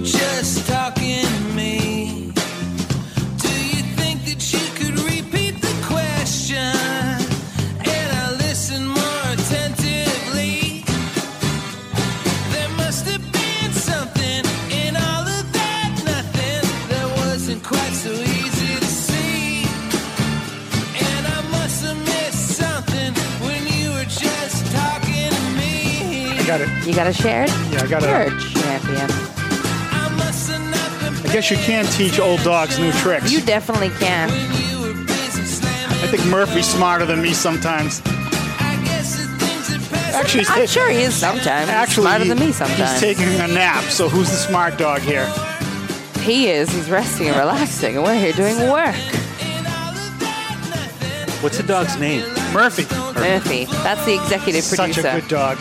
you just talking to me. You think that you could repeat the question? And I listened more attentively. There must have been something in all of that nothing that wasn't quite so easy to see. And I must have missed something when you were just talking to me. I got it. You got to share it? Yeah, I got You're a champion. I guess you can teach old dogs new tricks. You definitely can. when you were busy slamming. I think Murphy's smarter than me sometimes. I guess the things that pass Actually, I'm ta- sure he is sometimes. Actually, Smarter than me sometimes. He's taking a nap, so who's the smart dog here? he is. He's resting and relaxing, and we're here doing work. What's the dog's name? Murphy. Murphy. That's the executive Such producer. Such a good dog.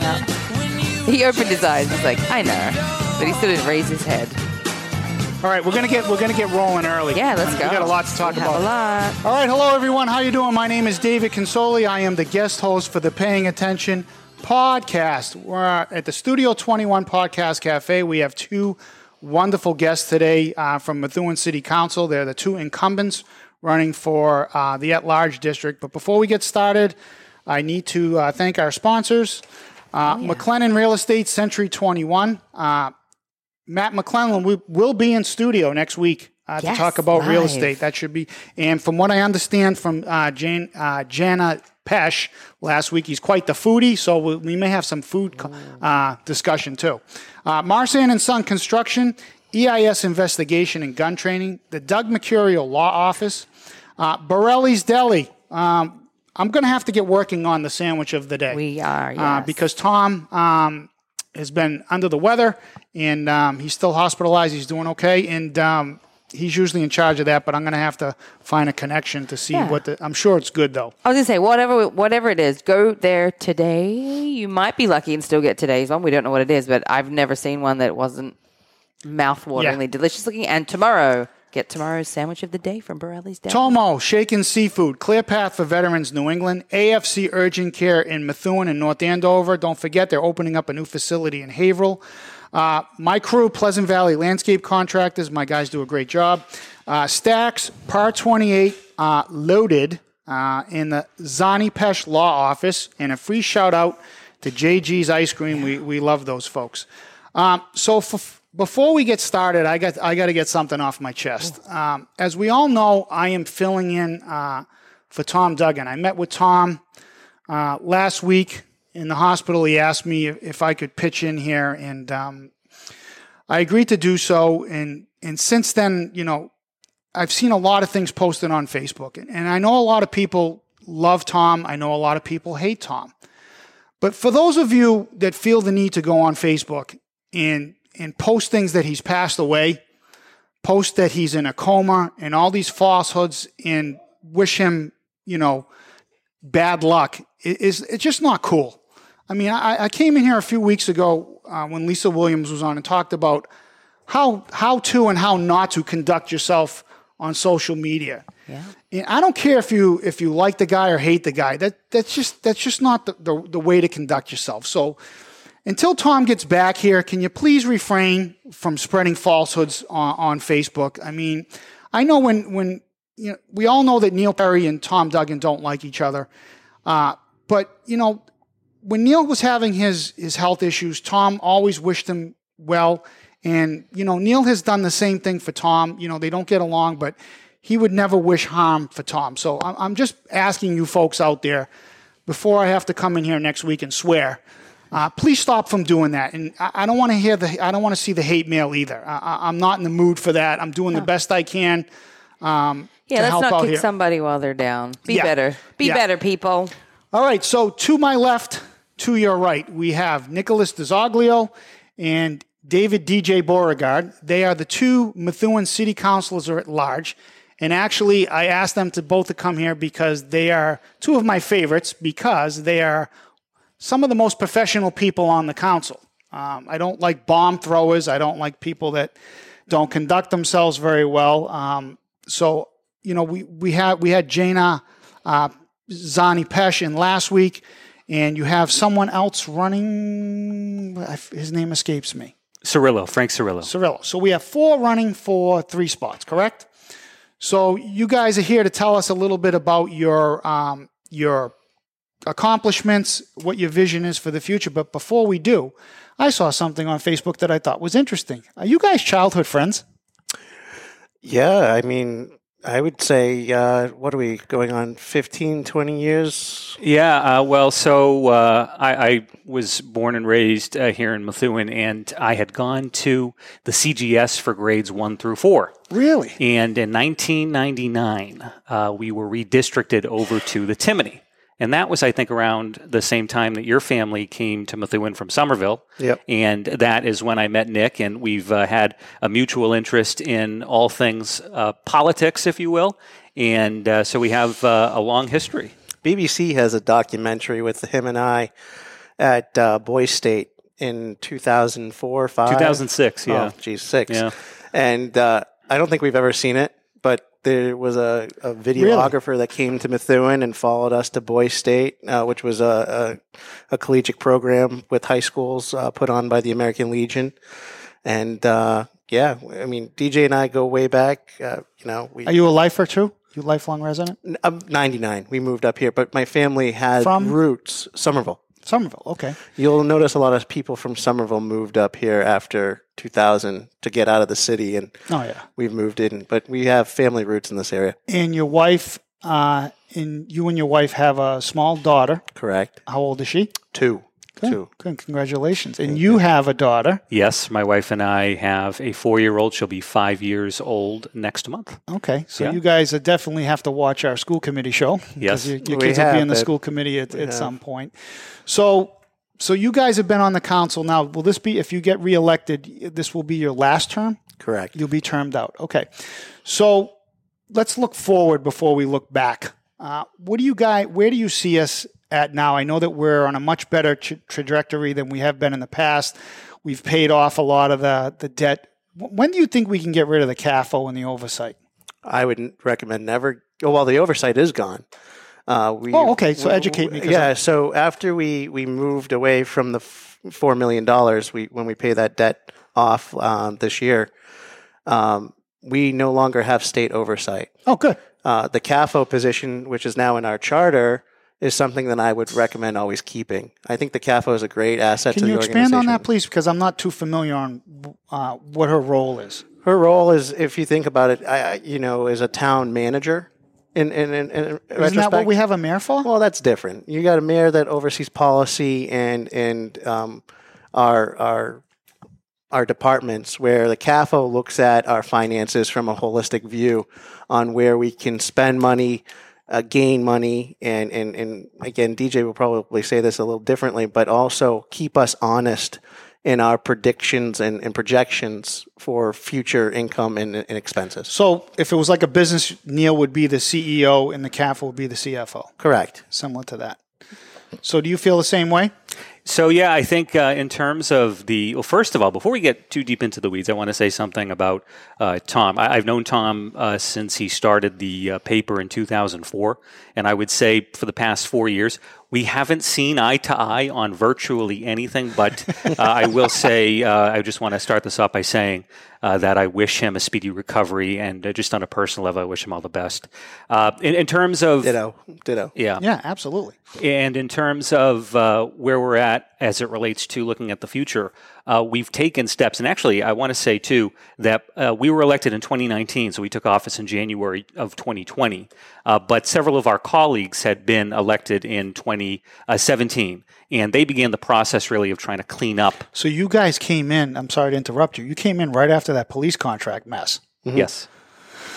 Yeah. He opened his eyes. He's like, I know. But he still didn't raise his head. All right, we're gonna get we're gonna get rolling early. Yeah, let's go. We got a lot to talk We about. Have a lot. All right, hello everyone. How you doing? My name is David Consoli. I am the guest host for the Paying Attention podcast. We're at the Studio 21 Podcast Cafe. We have two wonderful guests today uh, from Methuen City Council. They're the two incumbents running for uh, the at-large district. But before we get started, I need to uh, thank our sponsors. Uh, McLennan Real Estate, Century 21. Uh, Matt McClellan will, will be in studio next week uh, Yes, to talk about real estate. That should be, and from what I understand from uh, Jane, uh, Jana Pesh last week, he's quite the foodie, so we, we may have some food uh, discussion too. Uh, Marsan and Son Construction, EIS Investigation and Gun Training, the Doug Mercurio Law Office, uh, Borelli's Deli. Um, I'm going to have to get working on the sandwich of the day. We are, Uh, yes. because Tom um, has been under the weather and um, he's still hospitalized. He's doing okay. And um, he's usually in charge of that, but I'm going to have to find a connection to see Yeah. what the. I'm sure it's good, though. I was gonna say whatever whatever it is, go there today. You might be lucky and still get today's one. We don't know what it is, but I've never seen one that wasn't mouth-wateringly Yeah. delicious looking. And tomorrow, get tomorrow's sandwich of the day from Borelli's Deli. Tomo, Shaken Seafood, Clear Path for Veterans New England, AFC Urgent Care in Methuen and North Andover. Don't forget, they're opening up a new facility in Haverhill. Uh, my crew, Pleasant Valley Landscape Contractors, my guys do a great job. Uh, Stacks, Par 28, uh, loaded uh, in the Zani Pesh Law Office, and a free shout out to JG's Ice Cream. We, we love those folks. Um, so for, before we get started, I got I got to get something off my chest. Um, as we all know, I am filling in uh, for Tom Duggan. I met with Tom uh, last week in the hospital. He asked me if, if I could pitch in here, and um, I agreed to do so. And and since then, you know, I've seen a lot of things posted on Facebook, and, and I know a lot of people love Tom. I know a lot of people hate Tom. But for those of you that feel the need to go on Facebook and and post things that he's passed away, post that he's in a coma and all these falsehoods and wish him, you know, bad luck it is it's just not cool. I mean, I, I came in here a few weeks ago uh, when Lisa Williams was on and talked about how how to and how not to conduct yourself on social media. Yeah. And I don't care if you if you like the guy or hate the guy. That that's just that's just not the, the, the way to conduct yourself. So until Tom gets back here, can you please refrain from spreading falsehoods on, on Facebook? I mean, I know when when you know we all know that Neil Perry and Tom Duggan don't like each other, uh, but you know when Neil was having his his health issues, Tom always wished him well, and you know Neil has done the same thing for Tom. You know they don't get along, but he would never wish harm for Tom. So I'm, I'm just asking you folks out there before I have to come in here next week and swear. Uh, please stop from doing that, and I, I don't want to hear the. I don't want to see the hate mail either. I, I'm not in the mood for that. I'm doing the best I can. Um, yeah, to let's help not out kick here. somebody while they're down. Be Yeah. better. Be Yeah. better, people. All right, so to my left, to your right, we have Nicholas Dizoglio and David DJ Beauregard. They are the two Methuen city councilors at large. And actually, I asked them to both to come here because they are two of my favorites because they are some of the most professional people on the council. Um, I don't like bomb throwers. I don't like people that don't conduct themselves very well. Um, so, you know, we, we had we had Jana uh, Zani Pesh in last week, and you have someone else running. His name escapes me. Cirillo, Frank Cirillo. Cirillo. So we have four running for three spots, correct? So you guys are here to tell us a little bit about your um, your accomplishments, what your vision is for the future. But before we do, I saw something on Facebook that I thought was interesting. Are you guys childhood friends? Yeah, I mean, I would say, uh, what are we going on, 15, 20 years? Yeah, uh, well, so uh, I, I was born and raised uh, here in Methuen, and I had gone to the CGS for grades one through four. Really? And in 1999, uh, we were redistricted over to the Timony. And that was, I think, around the same time that your family came to Methuen from Somerville. Yep. And that is when I met Nick, and we've uh, had a mutual interest in all things uh, politics, if you will. And uh, so we have uh, a long history. BBC has a documentary with him and I at uh, Boy State in 2004, 5? 2006, yeah. Oh, geez, six. Yeah. And uh, I don't think we've ever seen it, but there was a, a videographer that came to Methuen and followed us to Boy State, uh, which was a, a, a collegiate program with high schools uh, put on by the American Legion. And uh, yeah, I mean, DJ and I go way back. Uh, you know, we, Are you a lifer too? You lifelong resident? I'm 99. We moved up here, but my family had From? roots Somerville. Somerville. Okay. You'll notice a lot of people from Somerville moved up here after 2000 to get out of the city, and Oh yeah. we've moved in. But we have family roots in this area. And your wife, uh, and you and your wife have a small daughter. Correct. How old is she? Two. Good. Two. Good. Congratulations. And you have a daughter. Yes, my wife and I have a four year old. She'll be five years old next month. Okay, so Yeah. you guys uh, definitely have to watch our school committee show. 'cause Yes. your, your We kids will be in the but- school committee at, at some point. So, so you guys have been on the council now. Will this be if you get reelected? This will be your last term. Correct. You'll be termed out. Okay, so let's look forward before we look back. Uh, what do you guys? Where do you see us at now? I know that we're on a much better tra- trajectory than we have been in the past. We've paid off a lot of the the debt. When do you think we can get rid of the CAFO and the oversight? I would recommend never. Oh, well, the oversight is gone. Uh, we, Oh, okay. So educate me. Yeah. I'm- So after we we moved away from the f- four million dollars, we when we pay that debt off um, this year, um, we no longer have state oversight. Oh, good. Uh, the CAFO position, which is now in our charter, is something that I would recommend always keeping. I think the CAFO is a great asset Can to the organization. Can you expand on that, please? Because I'm not too familiar on uh, what her role is. Her role is, if you think about it, I, you know, is a town manager. In in, in, in Isn't that what we have a mayor for? Well, that's different. You got a mayor that oversees policy and and um, our our our departments, where the CAFO looks at our finances from a holistic view on where we can spend money, uh, gain money, and and and again, DJ will probably say this a little differently, but also keep us honest in our predictions and, and projections for future income and, and expenses. So if it was like a business, Neil would be the CEO and the CAFO would be the CFO, Correct. similar to that. So do you feel the same way? So yeah, I think uh, in terms of the well, first of all, before we get too deep into the weeds, I want to say something about uh, Tom. I, I've known Tom uh, since he started the uh, paper in 2004, and I would say for the past four years, we haven't seen eye to eye on virtually anything. But uh, I will say, uh, I just want to start this off by saying uh, that I wish him a speedy recovery, and uh, just on a personal level, I wish him all the best. Uh, in, in terms of Ditto. Ditto. yeah, Yeah, absolutely. and in terms of uh, where we're at as it relates to looking at the future, uh, we've taken steps. And actually, I want to say, too, that uh, we were elected in 2019, so we took office in January of 2020. Uh, but several of our colleagues had been elected in 2017, and they began the process really of trying to clean up. So you guys came in. I'm sorry to interrupt you. You came in right after that police contract mess. Yes.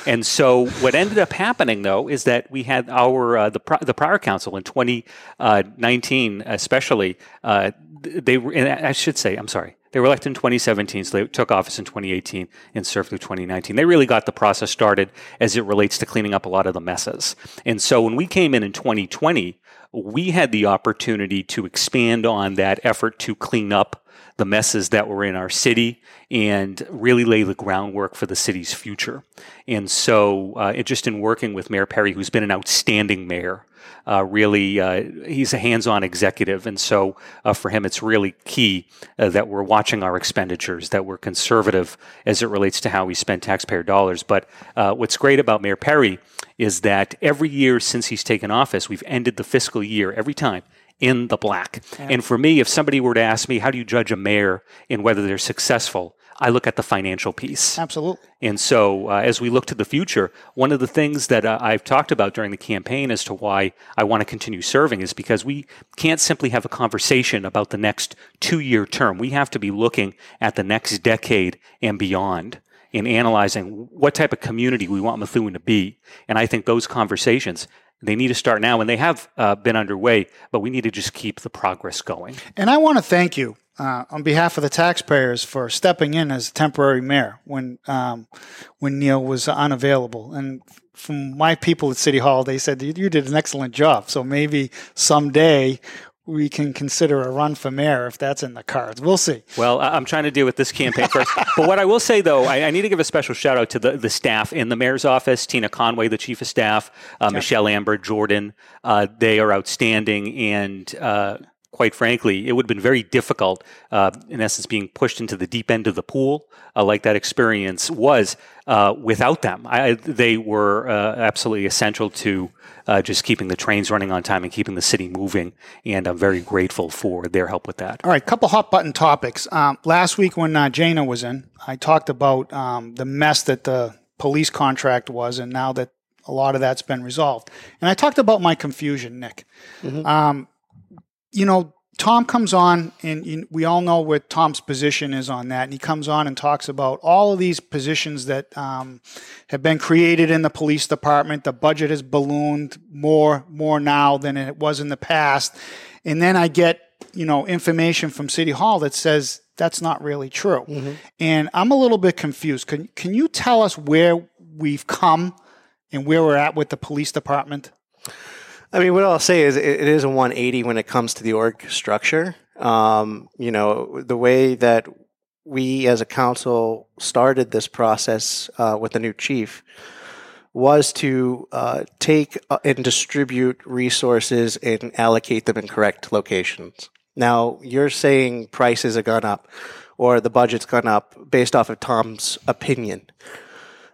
And so what ended up happening though is that we had our uh, the pri- the prior council in 2019 especially uh, they were and I should say I'm sorry they were elected in 2017 so they took office in 2018 and served through 2019 they really got the process started as it relates to cleaning up a lot of the messes and so when we came in in 2020 we had the opportunity to expand on that effort to clean up the messes that were in our city and really lay the groundwork for the city's future. And so, uh, just in working with Mayor Perry, who's been an outstanding mayor, uh, really, uh, he's a hands-on executive, and so uh, for him, it's really key uh, that we're watching our expenditures, that we're conservative as it relates to how we spend taxpayer dollars. But uh, what's great about Mayor Perry is that every year since he's taken office, we've ended the fiscal year every time in the black. And for me, if somebody were to ask me, how do you judge a mayor in whether they're successful? I look at the financial piece. Absolutely. And so, uh, as we look to the future, one of the things that uh, I've talked about during the campaign as to why I want to continue serving is because we can't simply have a conversation about the next two year term. We have to be looking at the next decade and beyond in analyzing what type of community we want Methuen to be. And I think those conversations they need to start now, and they have uh, been underway, but we need to just keep the progress going. And I want to thank you uh, on behalf of the taxpayers for stepping in as temporary mayor when um, when Neil was unavailable. And from my people at City Hall, they said you you did an excellent job. So maybe someday we can consider a run for mayor if that's in the cards. We'll see. Well, I'm trying to deal with this campaign first. but what I will say, though, I, I need to give a special shout out to the, the staff in the mayor's office Tina Conway, the chief of staff, uh, Michelle Amber, Jordan. Uh, they are outstanding. And uh, quite frankly, it would have been very difficult, uh, in essence, being pushed into the deep end of the pool, uh, like that experience was, uh, without them. I, they were uh, absolutely essential to uh, just keeping the trains running on time and keeping the city moving. And I'm very grateful for their help with that. All right, couple hot button topics. Um, last week when uh, Jana was in, I talked about um, the mess that the police contract was, and now that a lot of that's been resolved. And I talked about my confusion, Nick. Um, you know, Tom comes on, and you, we all know what Tom's position is on that. And he comes on and talks about all of these positions that um, have been created in the police department. The budget has ballooned more, more now than it was in the past. And then I get, you know, information from City Hall that says that's not really true. And I'm a little bit confused. Can can you tell us where we've come and where we're at with the police department? I mean, what I'll say is it, is a 180 when it comes to the org structure. Um, you know, the way that we as a council started this process uh, with the new chief was to uh, take uh, and distribute resources and allocate them in correct locations. Now, you're saying prices have gone up or the budget's gone up based off of Tom's opinion.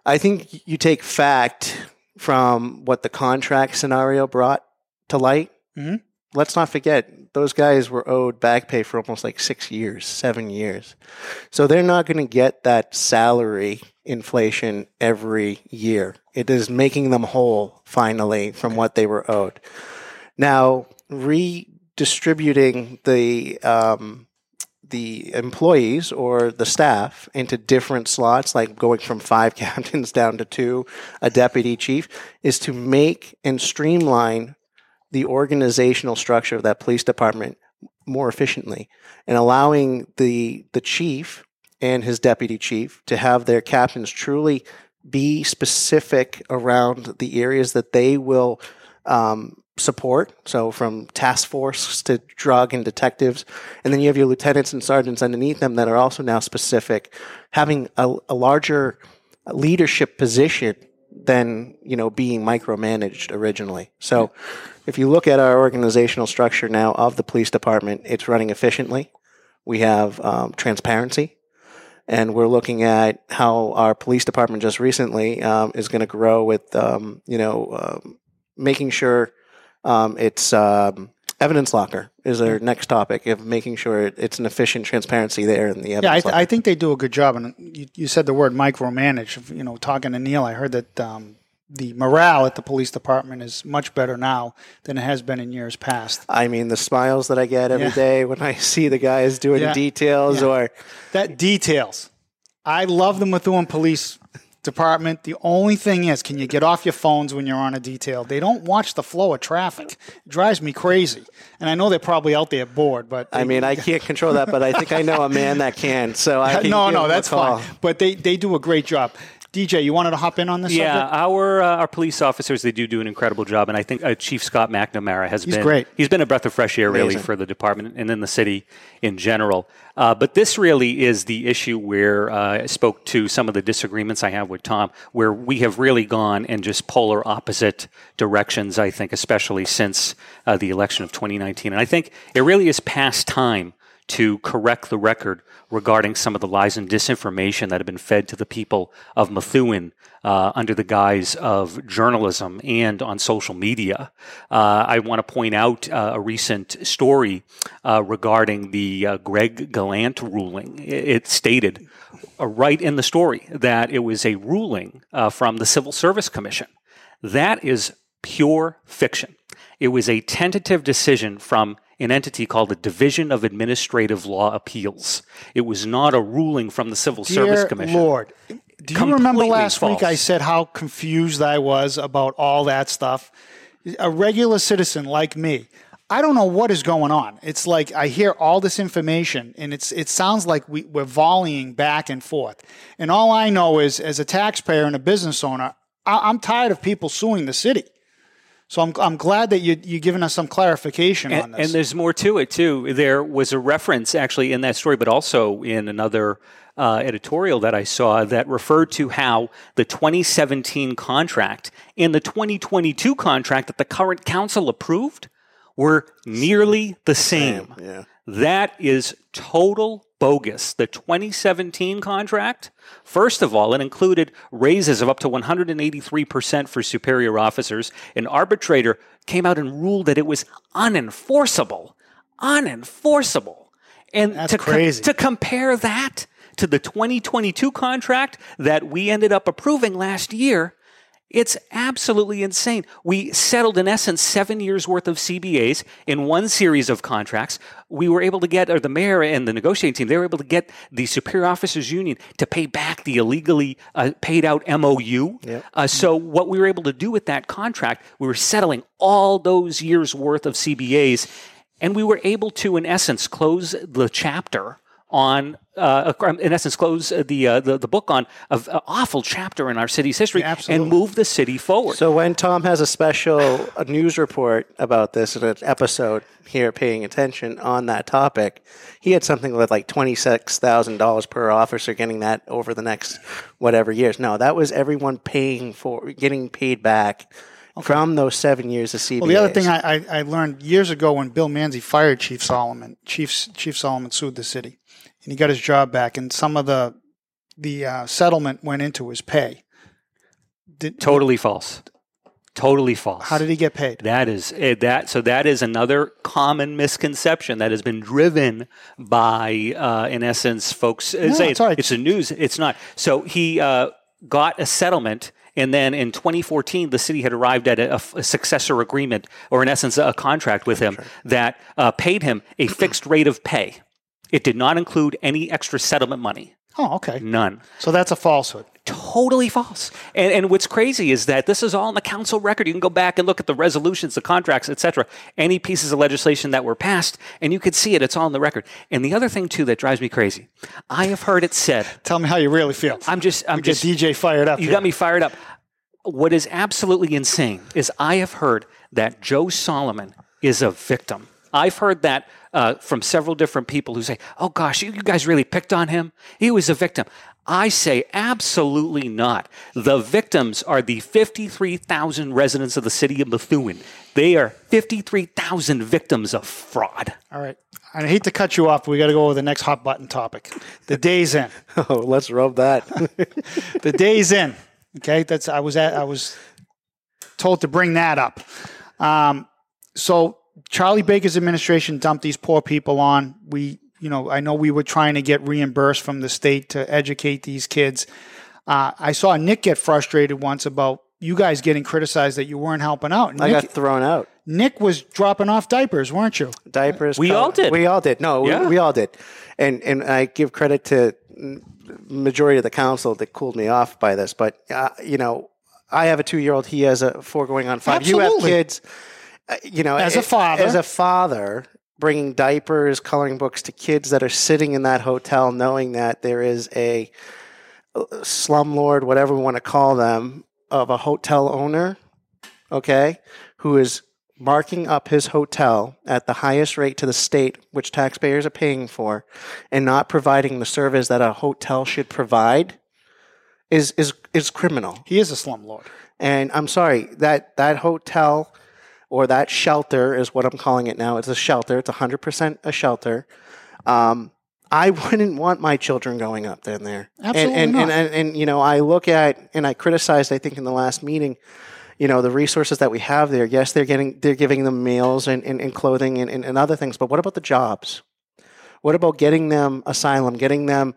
I think you take fact from what the contract scenario brought to light. Mhm. Let's not forget, those guys were owed back pay for almost like six years, seven years. So they're not going to get that salary inflation every year. It is making them whole finally from what they were owed. Now, redistributing the um, the employees or the staff into different slots, like going from five captains down to two, a deputy chief, is to make and streamline the organizational structure of that police department more efficiently and allowing the the chief and his deputy chief to have their captains truly be specific around the areas that they will um, support. So from task force to drug and detectives, and then you have your lieutenants and sergeants underneath them that are also now specific, having a, a larger leadership position than you know being micromanaged originally. So if you look at our organizational structure now of the police department, it's running efficiently. We have um, transparency and we're looking at how our police department just recently um, is going to grow with um, you know um, making sure um, it's um, evidence locker is our next topic of making sure it's an efficient transparency there in the evidence Yeah, I, th- I think they do a good job. And you, you said the word micromanage. You know, talking to Neil, I heard that um, the morale at the police department is much better now than it has been in years past. I mean, the smiles that I get every Yeah. day when I see the guys doing Yeah. details Yeah. or That details. I love the Methuen Police department. The only thing is, can you get off your phones when you're on a detail? They don't watch the flow of traffic. It drives me crazy. And I know they're probably out there bored, but I mean, I can't control that, but I think I know a man that can. So I can no, no, that's fine. But they, they do a great job. DJ, you wanted to hop in on this Yeah, subject? our uh, our police officers they do do an incredible job, and I think uh, Chief Scott McNamara has He's been great. He's been a breath of fresh air, really, Amazing. for the department and in the city in general. Uh, but this really is the issue where uh, I spoke to some of the disagreements I have with Tom, where we have really gone in just polar opposite directions. I think, especially since uh, the election of 2019, and I think it really is past time to correct the record regarding some of the lies and disinformation that have been fed to the people of Methuen uh, under the guise of journalism and on social media. Uh, I want to point out uh, a recent story uh, regarding the uh, Greg Gallant ruling. It, stated uh, right in the story that it was a ruling from the Civil Service Commission. That is pure fiction. It was a tentative decision from an entity called the Division of Administrative Law Appeals. It was not a ruling from the Civil Service Dear Commission. Lord. Do you remember last week I said how confused I was about all that stuff? A regular citizen like me, I don't know what is going on. It's like I hear all this information and it's it sounds like we, we're volleying back and forth. And all I know is as a taxpayer and a business owner, I, I'm tired of people suing the city. So I'm, I'm glad that you, you're giving us some clarification on And, this. and there's more to it too. There was a reference actually in that story, but also in another uh, editorial that I saw that referred to how the 2017 contract and the 2022 contract that the current council approved were nearly the same. yeah. That is total bogus. The 2017 contract, first of all, it included raises of up to 183% for superior officers. An arbitrator came out and ruled that it was unenforceable. Unenforceable. And That's to, crazy. to compare that to the 2022 contract that we ended up approving last year, it's absolutely insane. We settled, in essence, seven years worth of CBAs in one series of contracts. We were able to get, or the mayor and the negotiating team, they were able to get the Superior Officers Union to pay back the illegally uh, paid out MOU. Uh, so, what we were able to do with that contract, we were settling all those years worth of CBAs, and we were able to, in essence, close the chapter on, uh, in essence, close the, uh, the the book on an awful chapter in our city's history absolutely. and move the city forward. So when Tom has a special a news report about this in an episode here, paying attention on that topic, he had something with like twenty six thousand dollars per officer, getting that over the next whatever years. No, that was everyone paying for getting paid back from those seven years of CBAs. Well, the other thing I, I, I learned years ago when Bill Manzi fired Chief Solomon, Chief Chief Solomon sued the city, and he got his job back, and some of the the uh, settlement went into his pay. Did, totally false. Totally false. How did he get paid? That is eh, that. So that is another common misconception that has been driven by, uh, in essence, folks uh, No, say it's it's the news. It's not. So he uh, got a settlement, and then in 2014, the city had arrived at a successor agreement, or in essence, a contract with him that uh, paid him a fixed rate of pay. It did not include any extra settlement money. Oh, okay. None So that's a falsehood. totally false. And, and what's crazy is that this is all in the council record. You can go back and look at the resolutions, the contracts, etc., any pieces of legislation that were passed, and you could see it. It's all in the record. And the other thing too that drives me crazy, I have heard it said. Tell me how you really feel. I'm just, I'm just. DJ fired up. You here. got me fired up. What is absolutely insane is I have heard that Joe Solomon is a victim. I've heard that uh, from several different people who say, "Oh gosh, you, you guys really picked on him. He was a victim." I say absolutely not. The victims are the 53,000 residents of the city of Methuen. They are 53,000 victims of fraud. All right. I hate to cut you off, but we got to go over the next hot button topic. The Days Inn. oh, let's rub that. the Days Inn. Okay, that's I was at. I was told to bring that up. Um, so Charlie Baker's administration dumped these poor people on. We, you know, I know we were trying to get reimbursed from the state to educate these kids. Uh, I saw Nick get frustrated once about you guys getting criticized that you weren't helping out. I Nick, got thrown out. Nick was dropping off diapers, weren't you? diapers. We color- all did. We all did. No, Yeah. we, we all did. And and I give credit to majority of the council that cooled me off by this, but uh, you know, I have a two-year-old. He has a four going on five. You have kids. Uh, you know, As a father. as a father, bringing diapers, coloring books to kids that are sitting in that hotel, knowing that there is a uh, slumlord, whatever we want to call them, of a hotel owner, okay, who is marking up his hotel at the highest rate to the state, which taxpayers are paying for, and not providing the service that a hotel should provide, is is is criminal. He is a slumlord. And I'm sorry that that hotel or that shelter is what I'm calling it now. It's a shelter. It's 100% a shelter. Um, I wouldn't want my children going up there. And there. Absolutely and, and, not. And, and, and, you know, I look at and I criticized. I think in the last meeting, you know, the resources that we have there. Yes, they're getting they're giving them meals and, and, and clothing and, and, and other things. But what about the jobs? What about getting them asylum? Getting them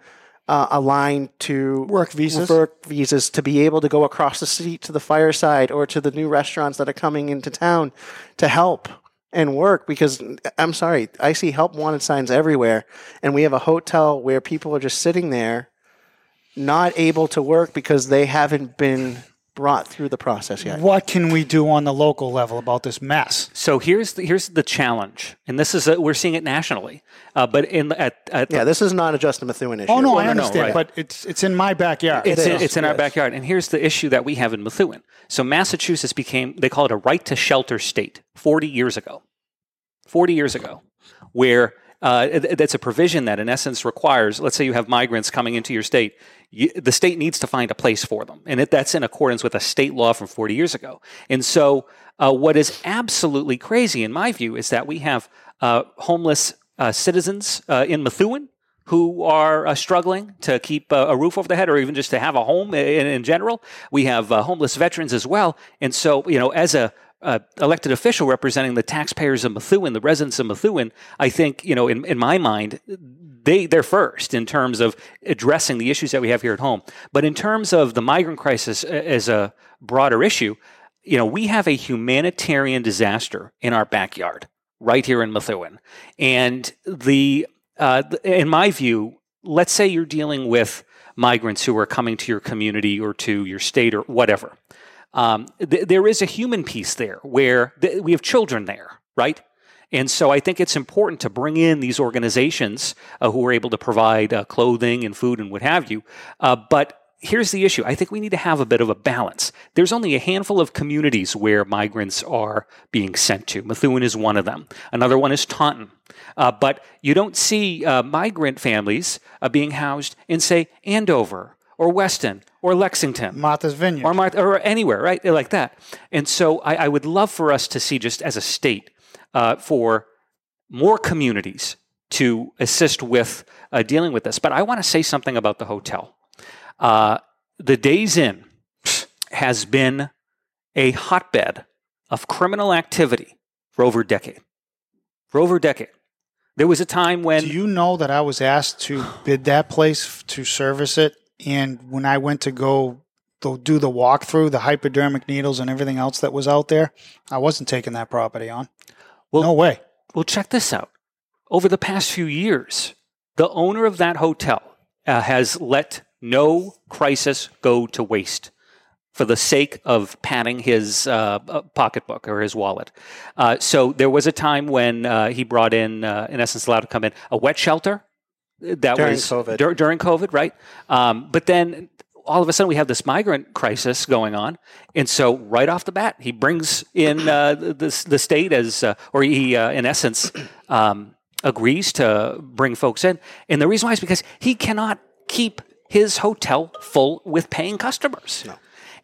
uh, aligned to Work visas. work visas to be able to go across the street to the fireside or to the new restaurants that are coming into town to help and work because I'm sorry, I see help wanted signs everywhere and we have a hotel where people are just sitting there not able to work because they haven't been brought through the process yet. What can we do on the local level about this mess? So here's the, here's the challenge, and this is a, we're seeing it nationally, uh, but in the- at, at the- Yeah, this is not a Justin Methuen issue. Oh no, I no, no, understand, right. but it's it's in my backyard. It's, It in, it's in our backyard. And here's the issue that we have in Methuen. So Massachusetts became, they call it a right to shelter state 40 years ago. 40 years ago, where uh, that's a provision that in essence requires, let's say you have migrants coming into your state, you, the state needs to find a place for them. And it, that's in accordance with a state law from 40 years ago. And so uh, what is absolutely crazy in my view is that we have uh, homeless uh, citizens uh, in Methuen who are uh, struggling to keep uh, a roof over their head or even just to have a home in, in general. We have uh, homeless veterans as well. And so, you know, as a uh, elected official representing the taxpayers of Methuen, the residents of Methuen, I think, you know, in, in my mind, they, they're first in terms of addressing the issues that we have here at home. But in terms of the migrant crisis as a broader issue, you know, we have a humanitarian disaster in our backyard right here in Methuen. And the, uh, in my view, let's say you're dealing with migrants who are coming to your community or to your state or whatever. Um, th- there is a human piece there where th- we have children there, right? And so I think it's important to bring in these organizations uh, who are able to provide uh, clothing and food and what have you. Uh, but here's the issue I think we need to have a bit of a balance. There's only a handful of communities where migrants are being sent to. Methuen is one of them, another one is Taunton. Uh, but you don't see uh, migrant families uh, being housed in, say, Andover or Weston or Lexington Martha's Vineyard. or, Martha, or anywhere, right? Like that. And so I, I would love for us to see, just as a state, uh, for more communities to assist with uh, dealing with this. But I want to say something about the hotel. Uh, the Days Inn has been a hotbed of criminal activity for over a decade. For over a decade. There was a time when Do you know that I was asked to bid that place to service it? And when I went to go do the walkthrough, the hypodermic needles and everything else that was out there, I wasn't taking that property on. Well- no way. Well, check this out. Over the past few years, the owner of that hotel uh, has let no crisis go to waste for the sake of padding his uh, uh, pocketbook or his wallet. Uh, so there was a time when uh, he brought in, uh, in essence, allowed to come in a wet shelter. That During was COVID. dur- during COVID, right? Um, but then all of a sudden we have this migrant crisis going on, and so right off the bat he brings in uh, the the state as, uh, or he uh, in essence um, agrees to bring folks in, and the reason why is because he cannot keep his hotel full with paying customers. No.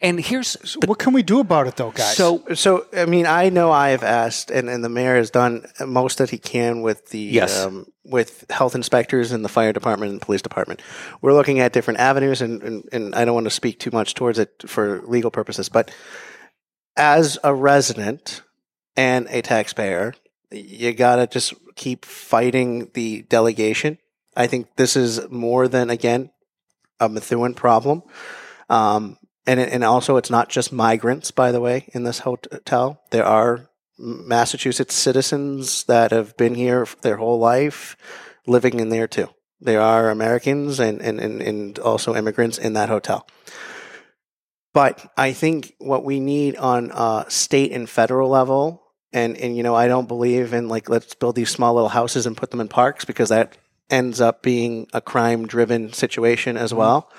And here's the, What can we do about it, though, guys? so So, I mean, I know I have asked, and, and the mayor has done most that he can with the Yes. um, with health inspectors and the fire department and police department. We're looking at different avenues, and, and, and I don't want to speak too much towards it for legal purposes, but as a resident and a taxpayer, you gotta just keep fighting the delegation. I think this is more than again a Methuen problem. Um, and and also it's not just migrants, by the way, in this hotel. There are Massachusetts citizens that have been here their whole life, living in there too. There are Americans and, and, and, and also immigrants in that hotel. But I think what we need on uh, state and federal level, and, and you know, I don't believe in like let's build these small little houses and put them in parks because that ends up being a crime driven situation as well.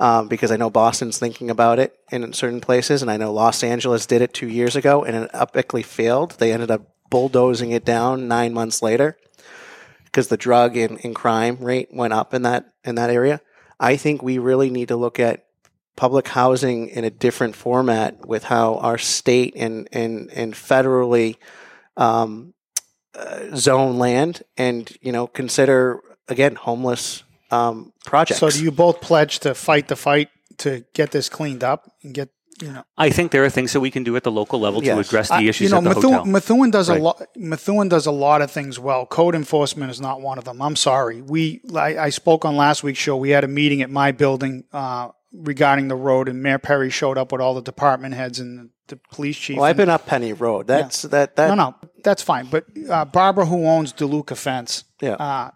Um, because I know Boston's thinking about it in certain places, and I know Los Angeles did it two years ago and it epically failed. They ended up bulldozing it down nine months later because the drug and, and crime rate went up in that in that area. I think we really need to look at public housing in a different format with how our state and and and federally um, uh, zone land and you know consider again homeless um, projects. So, do you both pledge to fight the fight to get this cleaned up and get you know? I think there are things that we can do at the local level to address the I- issues you know, at the Methuen, hotel. Methuen does a lot. Methuen does a lot of things well. Code enforcement is not one of them. I'm sorry. We I, I spoke on last week's show. We had a meeting at my building uh, regarding the road, and Mayor Perry showed up with all the department heads and the police chief. well, I've been up Penny Road. That's that that no, no, that's fine. But uh, Barbara, who owns DeLuca Fence, Yeah. uh,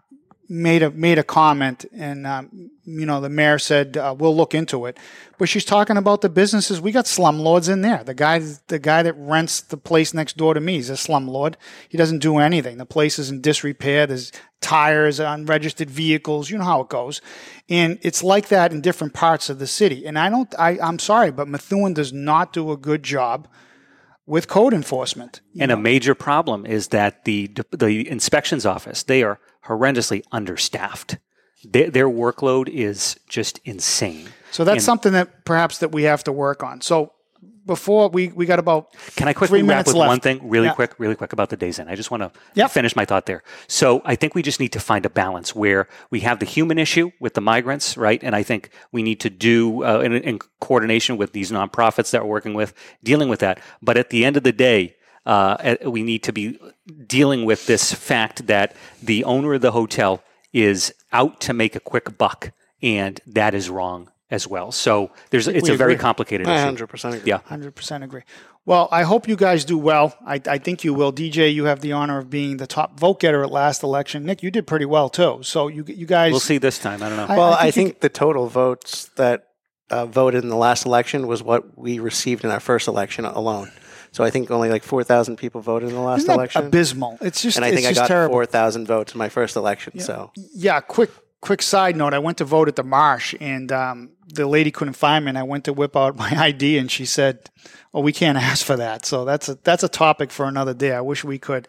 made a made a comment, and um, you know the mayor said uh, we'll look into it. But she's talking about the businesses. We got slumlords in there. The guy, the guy that rents the place next door to me, is a slumlord. He doesn't do anything. The place is in disrepair. There's tires, unregistered vehicles. You know how it goes, and it's like that in different parts of the city. And I don't. I, I'm sorry, but Methuen does not do a good job with code enforcement. And know? a major problem is that the the inspections office they are horrendously understaffed. Their, their workload is just insane. So that's And something that perhaps that we have to work on. So before we we got about Can I quickly wrap with left. one thing, really Yeah. quick, really quick about the Days Inn? I just want to Yep. finish my thought there. So I think we just need to find a balance where we have the human issue with the migrants, right? And I think we need to do uh, in, in coordination with these nonprofits that we're working with, dealing with that. But at the end of the day, uh, uh, we need to be dealing with this fact that the owner of the hotel is out to make a quick buck, and that is wrong as well. So there's it's we a very agree. complicated I issue. 100% agree. Yeah. hundred percent agree. Well, I hope you guys do well. I, I think you will. DJ, you have the honor of being the top vote getter at last election. Nick, you did pretty well too. So you you guys We'll see this time. I don't know. I- Well, I I think you think, the total votes that uh, voted in the last election was what we received in our first election alone. So I think only like 4,000 people voted in the last Isn't that election. abysmal? It's just and I it's think I got terrible. 4,000 votes in my first election. So Yeah, quick quick side note. I went to vote at the Marsh, and um, the lady couldn't find me, and I went to whip out my ID, and she said, "Oh, we can't ask for that." So that's a that's a topic for another day. I wish we could.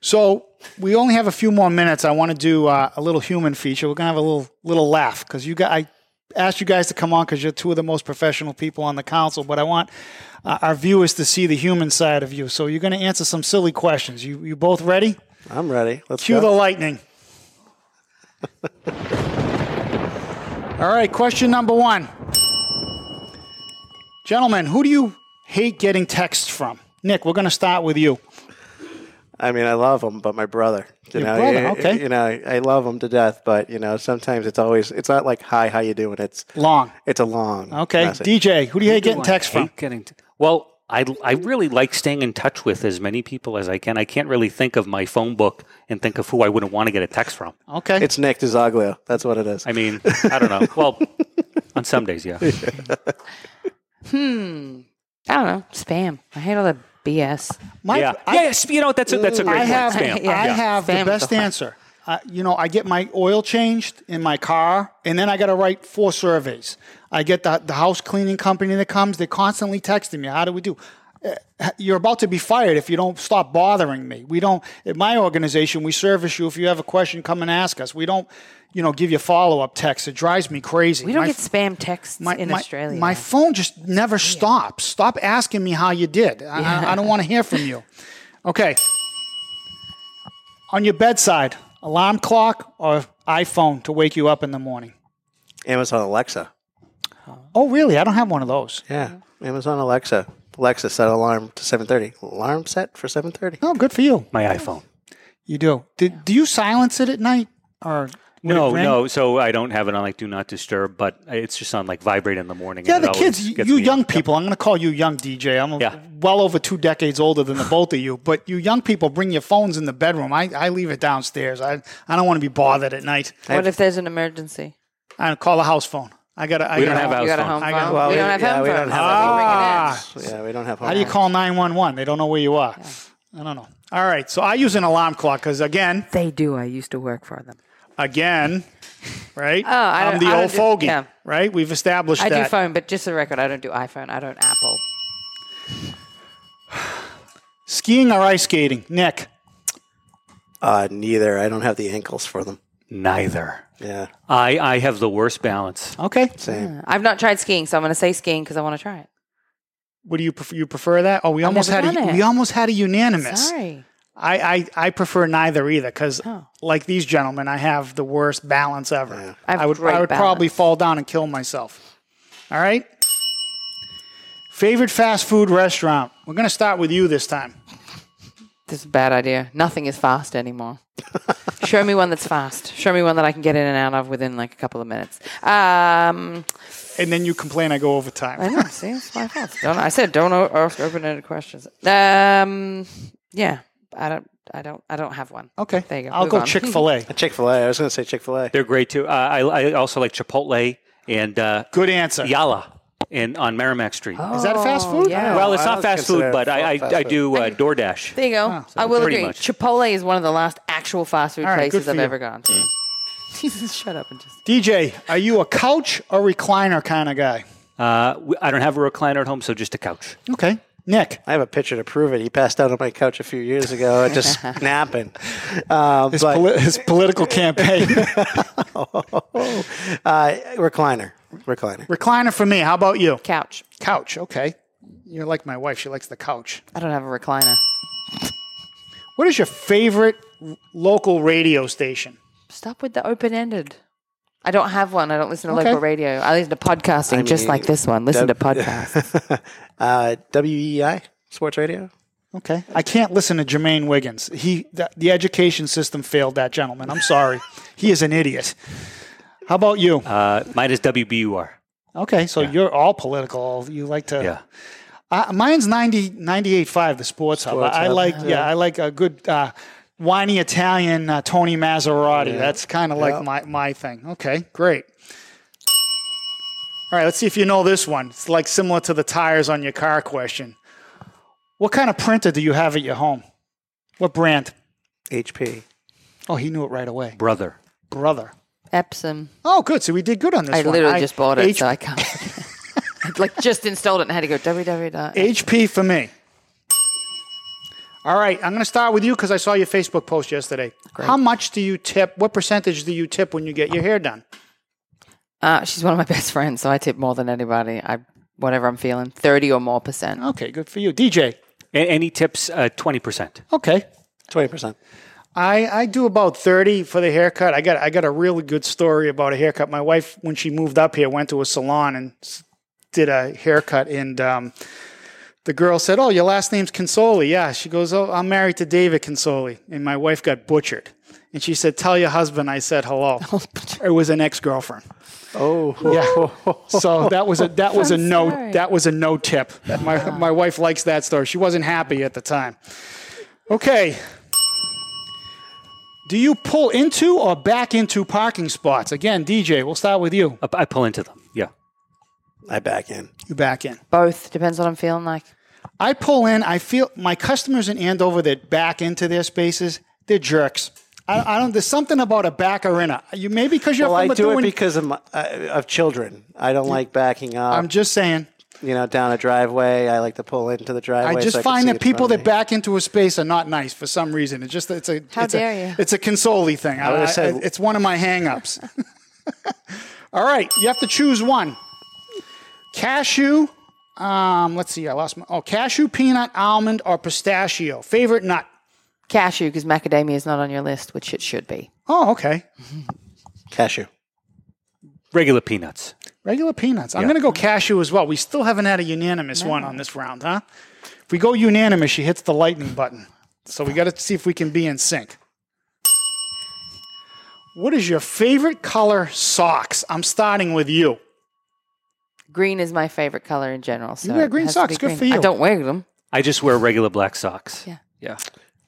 So we only have a few more minutes. I want to do uh, a little human feature. We're gonna have a little little laugh because you got I asked you guys to come on because you're two of the most professional people on the council, but I want. Uh, our viewers to see the human side of you. So you're going to answer some silly questions. You you both ready? I'm ready. Let's Cue go. the lightning. All right, question number one. Gentlemen, who do you hate getting texts from? Nick, we're going to start with you. I mean, I love him, but my brother. You Your know, brother, y- okay. You know, I love him to death, but you know, sometimes it's always it's not like hi, how you doing? It's Long. it's a long. Okay, message. DJ, who do you hate getting I texts from? Getting t- well, I, I really like staying in touch with as many people as I can. I can't really think of my phone book and think of who I wouldn't want to get a text from. Okay. It's Nick Dizoglio. That's what it is. I mean, I don't know. Well, on some days, yeah. Hmm. I don't know. Spam. I hate all the BS. My- yeah. I- yes, you know, that's a, that's a great I one. have, Spam. Yeah. I have the Spam is best the answer. Uh, you know, I get my oil changed in my car, and then I got to write four surveys. I get the, the house cleaning company that comes. They're constantly texting me. How do we do? Uh, You're about to be fired if you don't stop bothering me. We don't. At my organization, we service you. If you have a question, come and ask us. We don't, you know, give you follow up texts. It drives me crazy. We don't My get spam texts in my, Australia. My phone just never stops. Stop asking me how you did. I, I, I don't want to hear from you. Okay. On your bedside, alarm clock or iPhone to wake you up in the morning? Amazon Alexa. Oh, really? I don't have one of those. Yeah, Amazon Alexa. Alexa set alarm to 7:30. Alarm set for 7:30. Oh, good for you. My iPhone. You do. Did, do you silence it at night or No, no. So I don't have it on like do not disturb, but it's just on like vibrate in the morning. Yeah, and the kids, you gets you me young up. people, I'm going to call you young DJ. I'm Yeah. well over two decades older than the both of you, but you young people bring your phones in the bedroom. I, I leave it downstairs. I, I don't want to be bothered at night. What if there's an emergency? I call a house phone. I got to. We don't have You house got a phone. home I got- Well, we we- don't have yeah, home we don't have so home ring it in. Ah, Yeah, we don't have. how do you call 911? They don't know where you are. I don't know. All right, so I use an alarm clock because, again, They do. I used to work for them. again, right? Oh, I I'm don't- the I don't old do- fogey, yeah. right? We've established I do that. phone, but just a record, I don't do iPhone. I don't Apple. Skiing or ice skating? Nick. Uh, neither. I don't have the ankles for them. Neither. Yeah, I I have the worst balance. Okay. same. I've not tried skiing, so I'm going to say skiing because I want to try it. What do you prefer? You prefer that? Oh, we almost had a, it. we almost had a unanimous. Sorry. I, I, I prefer neither either because, Oh. like these gentlemen, I have the worst balance ever. I have I would great I would probably fall down and kill myself. All right. Favorite fast food restaurant? We're gonna start with you this time. This is a bad idea. Nothing is fast anymore. Show me one that's fast. Show me one that I can get in and out of within like a couple of minutes. Um, And then you complain I go over time. I know. See, it's my fault. Don't I said don't ask open-ended questions. Um, yeah, I don't. I don't. I don't have one. Okay. There you go. I'll Move go on. Chick Fil A. Chick Fil A. I was going to say Chick Fil A. They're great too. Uh, I I also like Chipotle and uh, Good answer. Yala in on Merrimack Street. Is that a fast food? Oh, yeah. Well, it's not fast food, but I I, fast I do uh, DoorDash. There you go. I will pretty agree. much. Chipotle is one of the last actual fast food All right, places for I've you. ever gone to. Jesus, shut up and just. DJ, are you a couch or recliner kind of guy? Uh, w- I don't have a recliner at home, so just a couch. Okay. Nick, I have a picture to prove it. He passed out on my couch a few years ago, just napping. Um, his, but, poli- his political campaign. uh, recliner, recliner. recliner for me. How about you? Couch. Couch. Okay. You're like my wife. She likes the couch. I don't have a recliner. What is your favorite local radio station? Stop with the open-ended. I don't have one. I don't listen to Okay. local radio. I listen to podcasting, just mean, like this one. Listen to Dub- podcasts. Uh, WEEI Sports Radio. Okay. I can't listen to Jermaine Wiggins. He the, the education system failed that gentleman. I'm sorry. he is an idiot. How about you? Uh, mine is WBUR. Okay, so you're all political. You like to Yeah. Uh, mine's 90, 98.5, the Sports, Hub. Sports I, I like, yeah. I like a good uh, whiny Italian uh, Tony Massarotti. That's kind of like my, my thing. Okay, great. All right, let's see if you know this one. It's like similar to the tires on your car question. What kind of printer do you have at your home? What brand? HP. Oh, he knew it right away. Brother. Brother. Epson. Oh, good. So we did good on this I one. literally just bought it, H- so I can't. Like just installed it and had to go www. HP for me. All right, I'm going to start with you because I saw your Facebook post yesterday. How much do you tip? What percentage do you tip when you get your hair done? Uh, she's one of my best friends, so I tip more than anybody. I whatever I'm feeling, thirty or more percent. Okay, good for you. DJ. A- any tips? Uh, Twenty percent. Okay. Twenty percent. I, I do about 30 for the haircut. I got I got a really good story about a haircut. My wife, when she moved up here, went to a salon and did a haircut. And um, the girl said, Oh, your last name's Consoli. Yeah. She goes, Oh, I'm married to David Consoli. And my wife got butchered. And she said, Tell your husband I said hello. it was an ex girlfriend. Oh, Yeah. So that was a that was a I'm no sorry. that was a no tip. That my my wife likes that story. She wasn't happy at the time. Okay. Do you pull into or back into parking spots? Again, DJ, we'll start with you. I, I pull into them. Yeah. I back in. You back in. Both depends what I'm feeling like. I pull in. I feel my customers in Andover that back into their spaces, they're jerks. I, I don't. There's something about a backer in a. You maybe because you're Well, I from do it because of, my, uh, of children. I don't like backing up. I'm just saying. You know, down a driveway. I like to pull into the driveway. I just so find see that people that back into a space are not nice for some reason. It's just it's a How it's dare a, you. It's a consoli thing. I, would've I- said- it's one of my hang-ups. All right, you have to choose one. Cashew. Um, let's see. I lost my. Oh, cashew, peanut, almond, or pistachio. Favorite nut. Cashew, because macadamia is not on your list, which it should be. Oh, okay. cashew. Regular peanuts. Regular peanuts. I'm Yeah. going to go cashew as well. We still haven't had a unanimous one on this round, huh? If we go unanimous, she hits the lightning button. So we got to see if we can be in sync. What is your favorite color socks? I'm starting with you. Green is my favorite color in general. So wear green socks. Good green. for you. I don't wear them. I just wear regular black socks. Yeah. Yeah.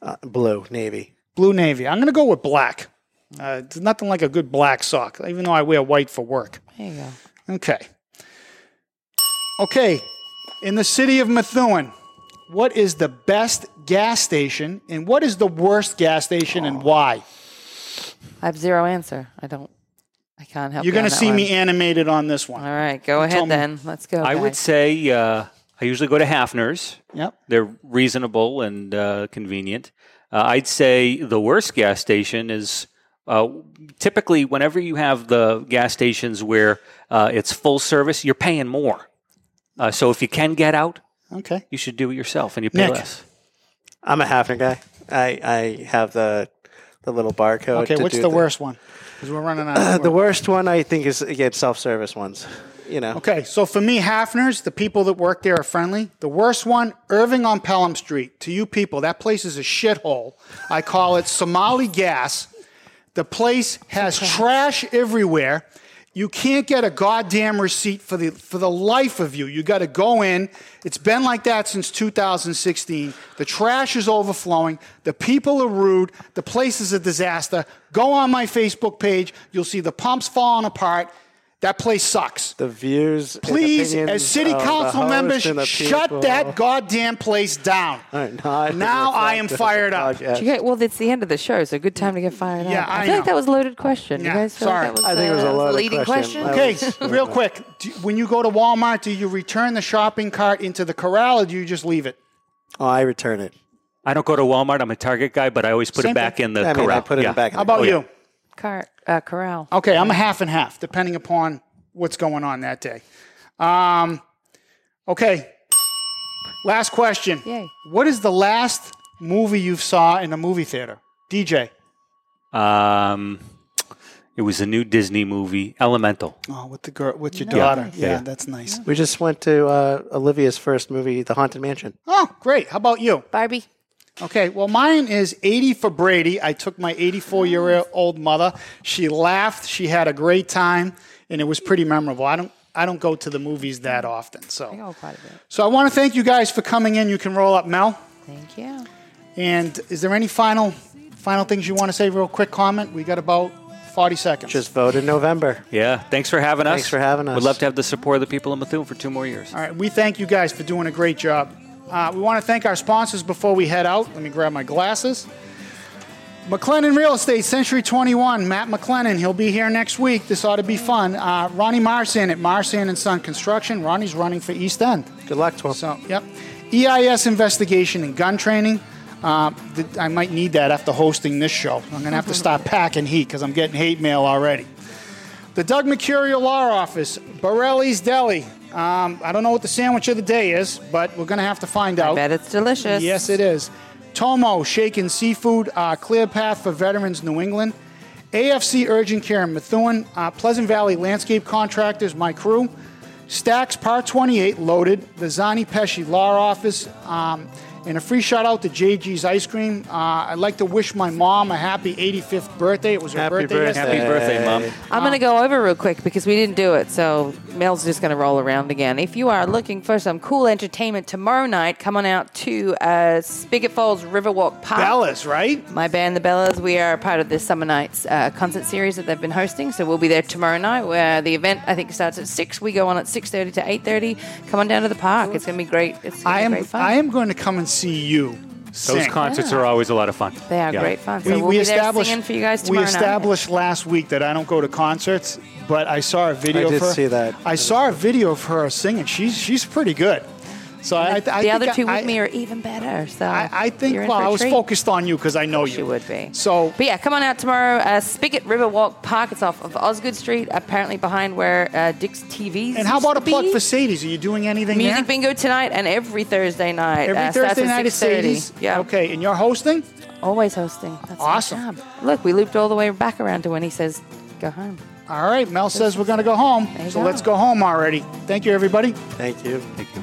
Uh, blue, navy. Blue navy. I'm going to go with black. Uh, there's nothing like a good black sock, even though I wear white for work. There you go. Okay. Okay. In the city of Methuen, what is the best gas station and what is the worst gas station and why? I have zero answer. I don't. I can't help. You're you on going to that see one. me animated on this one. All right, go told ahead me- then. Let's go. I would guys. say uh, I usually go to Hafner's. Yep. They're reasonable and uh, convenient. Uh, I'd say the worst gas station is uh, typically whenever you have the gas stations where uh, it's full service, you're paying more. Uh, so if you can get out, Okay. you should do it yourself and you pay Nick. less. I'm a Hafner guy. I, I have the the little barcode. Okay. to What's do the worst one? Because we're running out. Of the worst one I think is again self service ones. You know. Okay, so for me, Hafner's, the people that work there are friendly. The worst one, Irving on Pelham Street. To you people, that place is a shithole. I call it Somali gas. The place has trash everywhere. You can't get a goddamn receipt for the for the life of you. You got to go in. It's been like that since 2016. The trash is overflowing. The people are rude. The place is a disaster. Go on my Facebook page. You'll see the pumps falling apart. That place sucks. The views. Please, opinions as city council members, shut that goddamn place down. are not Now I am fired the up. podcast. Okay, well, it's the end of the show, so good time to get fired Yeah, up. I feel like that was a loaded question. Yeah, you guys feel sorry. like that was, I think it was a uh, loaded leading question. question? Okay, real quick. Do, when you go to Walmart, do you return the shopping cart into the corral or do you just leave it? Oh, I return it. I don't go to Walmart. I'm a Target guy, but I always put Same it back thing. in the I mean, corral. I put it yeah. back. In How the- about oh, yeah. you? Car, uh, corral. Okay, I'm a half and half, depending upon what's going on that day. Um, okay, last question. Yay. What is the last movie you saw in a movie theater? DJ. Um, it was a new Disney movie, Elemental. Oh, with the girl, with your Yeah. daughter. Yeah, Yeah. that's nice. We just went to uh, Olivia's first movie, The Haunted Mansion. Oh, great. How about you? Barbie. Okay, well, mine is 80 for Brady. I took my 84 year old mother. She laughed. She had a great time, and it was pretty memorable. I don't. I don't go to the movies that often, I so go quite a bit. so I want to thank you guys for coming in. You can roll up, Mel. Thank you. And is there any final final things you want to say? Real quick comment. We got about 40 seconds. Just vote in November. Yeah, thanks for having us. Thanks for having us. We'd love to have the support of the people in Methuen for two more years. All right, we thank you guys for doing a great job. Uh, we want to thank our sponsors before we head out. Let me grab my glasses. McLennan Real Estate, Century 21, Matt McLennan. He'll be here next week. This ought to be fun. Uh, Ronnie Marsan at Marsan and Son Construction. Ronnie's running for East End. Good luck to him. So, yep. EIS investigation and gun training. Uh, th- I might need that after hosting this show. I'm going to have to stop packing heat because I'm getting hate mail already. The Doug Mercurio Law Office, Borelli's Deli. Um, I don't know what the sandwich of the day is, but we're going to have to find out. I bet it's delicious. Yes, it is. Tomo, Shaken Seafood, uh, Clear Path for Veterans New England, AFC Urgent Care in Methuen, uh, Pleasant Valley Landscape Contractors, my crew, Stacks Par 28 loaded, the Zani Pesci Law Office, um, and a free shout out to JG's Ice Cream. Uh, I'd like to wish my mom a happy 85th birthday. It was her Happy birthday, birthday. yesterday. Happy birthday, Mom. I'm going to go over real quick because we didn't do it. So Mel's just going to roll around again. If you are looking for some cool entertainment tomorrow night, come on out to uh, Spicket Falls Riverwalk Park. Bellas, right? My band, the Bellas, we are part of the Summer Nights uh, concert series that they've been hosting. So we'll be there tomorrow night. Where the event I think starts at six. We go on at six thirty to eight thirty. Come on down to the park. It's going to be great. It's going I to am, be great fun. I am going to come and see you. Those sing. concerts are always a lot of fun. they are Yeah. great fun. So we, we'll we be there established singing for you guys we tomorrow night. established last week that I don't go to concerts, but I saw a video. I did of her. see that. I saw a video of her singing. She's she's pretty good. So I, I, I the think other I- two with I, me are even better. So I, I think you're well, for a I was focused on you because I know you. You would be. So But yeah, come on out tomorrow. Uh, Spicket Riverwalk Park. It's off of Osgood Street, apparently behind where uh, Dick's TVs. and how about a plug be. for Sadie's? Are you doing anything Music there? bingo tonight and every Thursday night. Every uh, Thursday night at 6:30. Sadie's. Yeah. Okay, and you're hosting. Always hosting. That's Awesome. job. Look, we looped all the way back around to when he says, "Go home." All right. Mel says we're going to go home, so go. let's go home already. Thank you, everybody. Thank you. Thank you.